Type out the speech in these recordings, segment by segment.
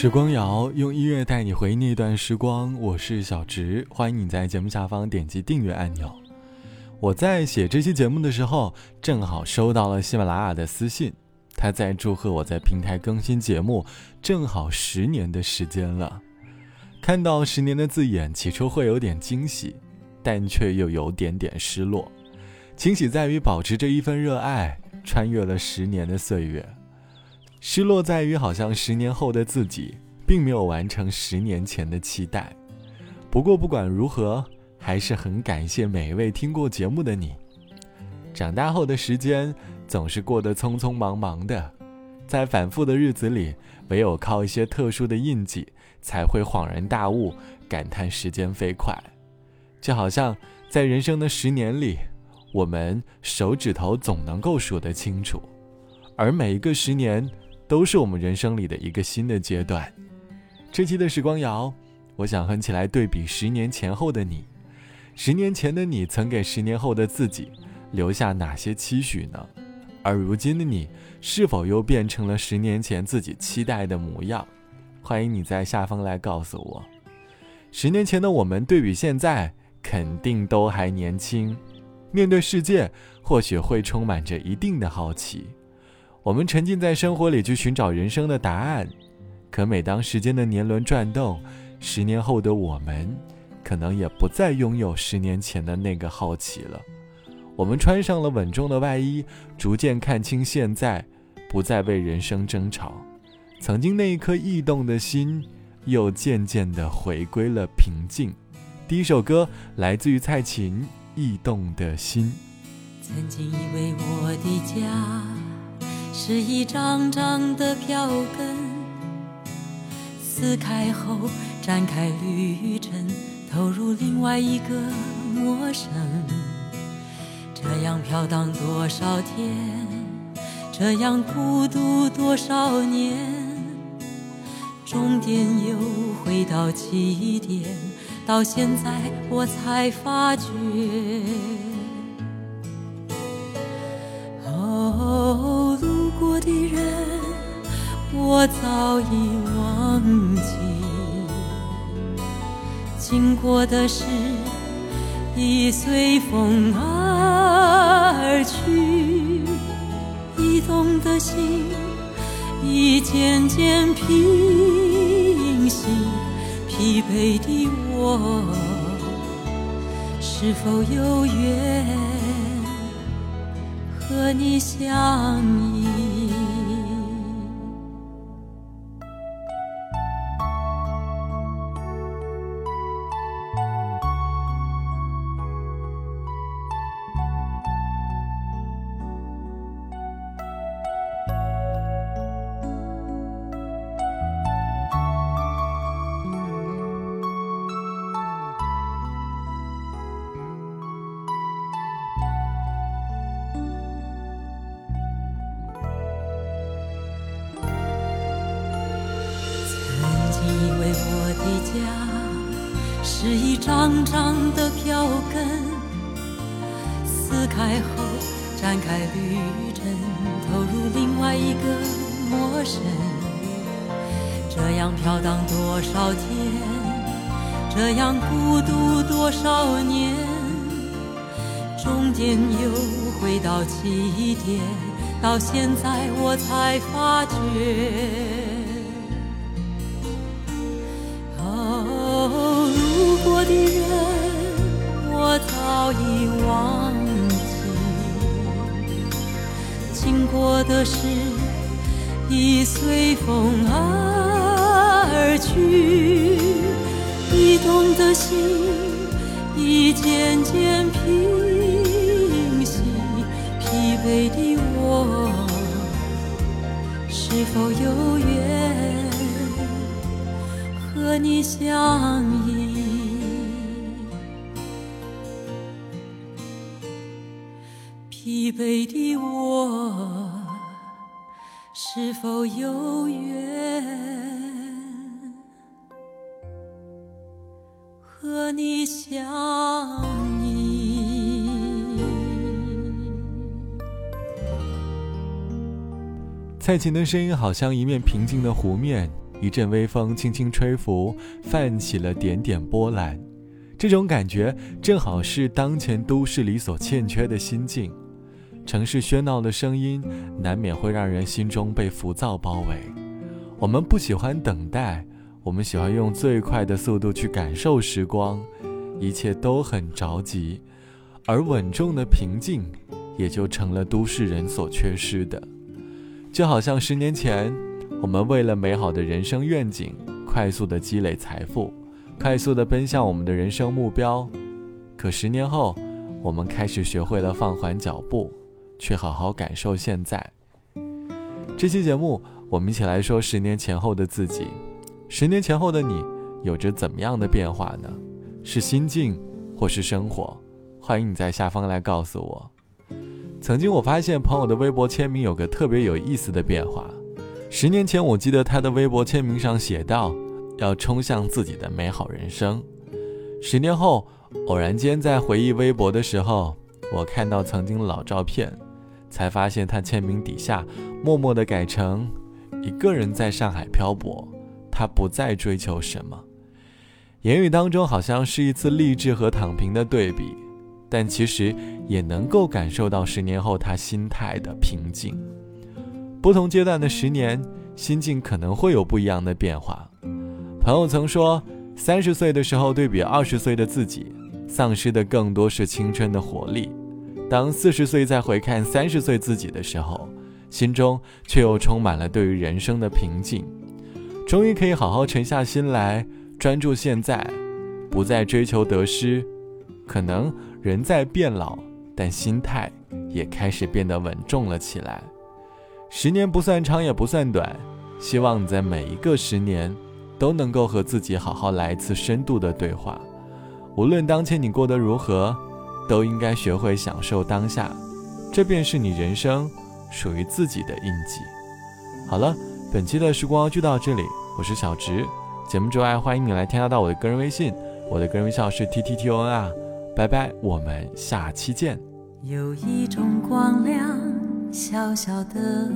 时光谣用音乐带你回忆那段时光，我是小植，欢迎你在节目下方点击订阅按钮。我在写这期节目的时候，正好收到了喜马拉雅的私信，他在祝贺我在平台更新节目，正好十年的时间了。看到十年的字眼，起初会有点惊喜，但却又有点点失落。惊喜在于保持着一份热爱，穿越了十年的岁月。失落在于，好像十年后的自己并没有完成十年前的期待。不过不管如何，还是很感谢每一位听过节目的你。长大后的时间总是过得匆匆忙忙的，在反复的日子里，唯有靠一些特殊的印记，才会恍然大悟，感叹时间飞快。就好像在人生的十年里，我们手指头总能够数得清楚，而每一个十年。都是我们人生里的一个新的阶段。这期的时光谣，我想哼起来对比十年前后的你。十年前的你曾给十年后的自己留下哪些期许呢？而如今的你，是否又变成了十年前自己期待的模样？欢迎你在下方来告诉我。十年前的我们对比现在，肯定都还年轻，面对世界或许会充满着一定的好奇。我们沉浸在生活里去寻找人生的答案，可每当时间的年轮转动，十年后的我们，可能也不再拥有十年前的那个好奇了。我们穿上了稳重的外衣，逐渐看清现在，不再为人生争吵。曾经那一颗异动的心，又渐渐地回归了平静。第一首歌来自于蔡琴，《异动的心》。曾经以为我的家。是一张张的票根，撕开后展开旅程，投入另外一个陌生。这样飘荡多少天，这样孤独多少年，终点又回到起点，到现在我才发觉。早已忘记；经过的事，已随风而去。移动的心，已渐渐平息。疲惫的我，是否有缘和你相依？是一张张的票根，撕开后展开旅程，投入另外一个陌生。这样飘荡多少天，这样孤独多少年，终点又回到起点，到现在我才发觉。早已忘记；经过的事，已随风而去。移动的心，已渐渐平息。疲惫的我，是否有缘和你相依？疲惫的我，是否有缘和你相依？蔡琴的声音好像一面平静的湖面，一阵微风轻轻吹拂，泛起了点点波澜。这种感觉正好是当前都市里所欠缺的心境。城市喧闹的声音难免会让人心中被浮躁包围。我们不喜欢等待，我们喜欢用最快的速度去感受时光，一切都很着急，而稳重的平静也就成了都市人所缺失的。就好像十年前，我们为了美好的人生愿景，快速的积累财富。快速的奔向我们的人生目标，可十年后，我们开始学会了放缓脚步，去好好感受现在。这期节目，我们一起来说十年前后的自己。十年前后的你，有着怎么样的变化呢？是心境，或是生活？欢迎你在下方来告诉我。曾经我发现朋友的微博签名有个特别有意思的变化。十年前，我记得他的微博签名上写道。要冲向自己的美好人生。十年后，偶然间在回忆微博的时候，我看到曾经老照片，才发现他签名底下默默地改成“一个人在上海漂泊”，他不再追求什么。言语当中好像是一次励志和躺平的对比，但其实也能够感受到十年后他心态的平静。不同阶段的十年，心境可能会有不一样的变化。朋友曾说，三十岁的时候对比二十岁的自己，丧失的更多是青春的活力；当四十岁再回看三十岁自己的时候，心中却又充满了对于人生的平静。终于可以好好沉下心来，专注现在，不再追求得失。可能人在变老，但心态也开始变得稳重了起来。十年不算长，也不算短，希望你在每一个十年。都能够和自己好好来一次深度的对话。无论当前你过得如何，都应该学会享受当下，这便是你人生属于自己的印记。好了，本期的时光就到这里，我是小直。节目之外，欢迎你来添加到我的个人微信，我的个人微信是 t t t o n 啊。拜拜，我们下期见。有一种光亮，小小的，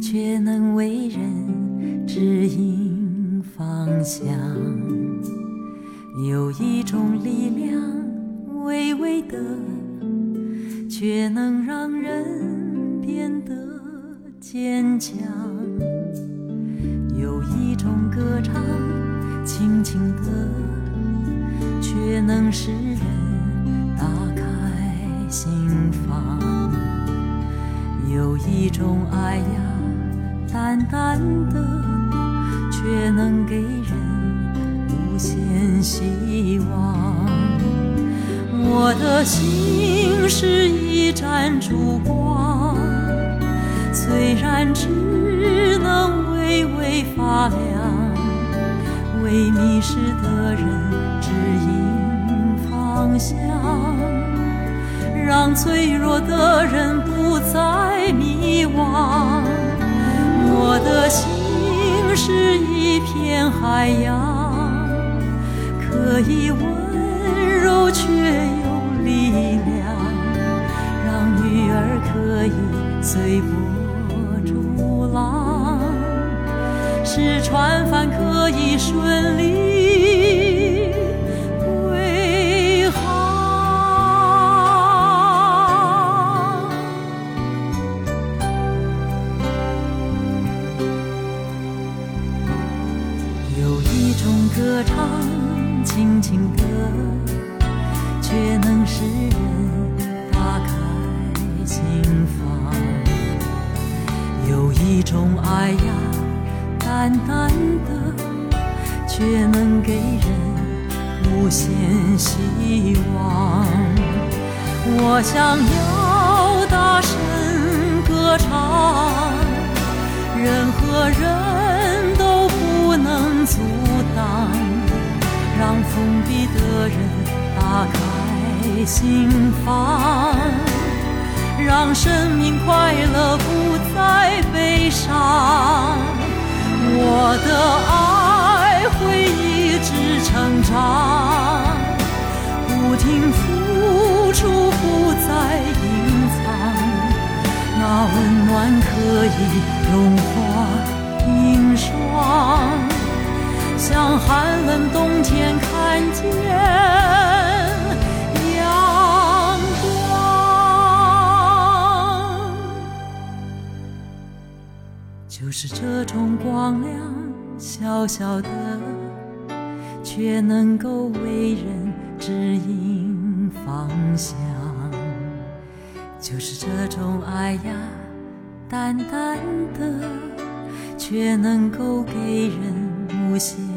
却能为人指引。方向有一种力量，微微的，却能让人变得坚强。有一种歌唱，轻轻的，却能使人打开心房。有一种爱呀，淡淡的。却能给人无限希望。我的心是一盏烛光，虽然只能微微发亮，为迷失的人指引方向，让脆弱的人不再迷惘。我的心。是一片海洋，可以温柔却力量，让女儿可以随波逐浪，使船帆可以顺利归。有一种歌唱。轻轻的，却能使人打开心房。有一种爱呀，淡淡的，却能给人无限希望。我想要大声歌唱，任何人都不能阻挡。让封闭的人打开心房，让生命快乐不再悲伤。我的爱会一直成长，不停付出不再隐藏，那温暖可以融化冰霜。像寒冷冬天看见就是这种光亮，小小的，却能够为人指引方向。就是这种爱呀，淡淡的，却能够给人无限。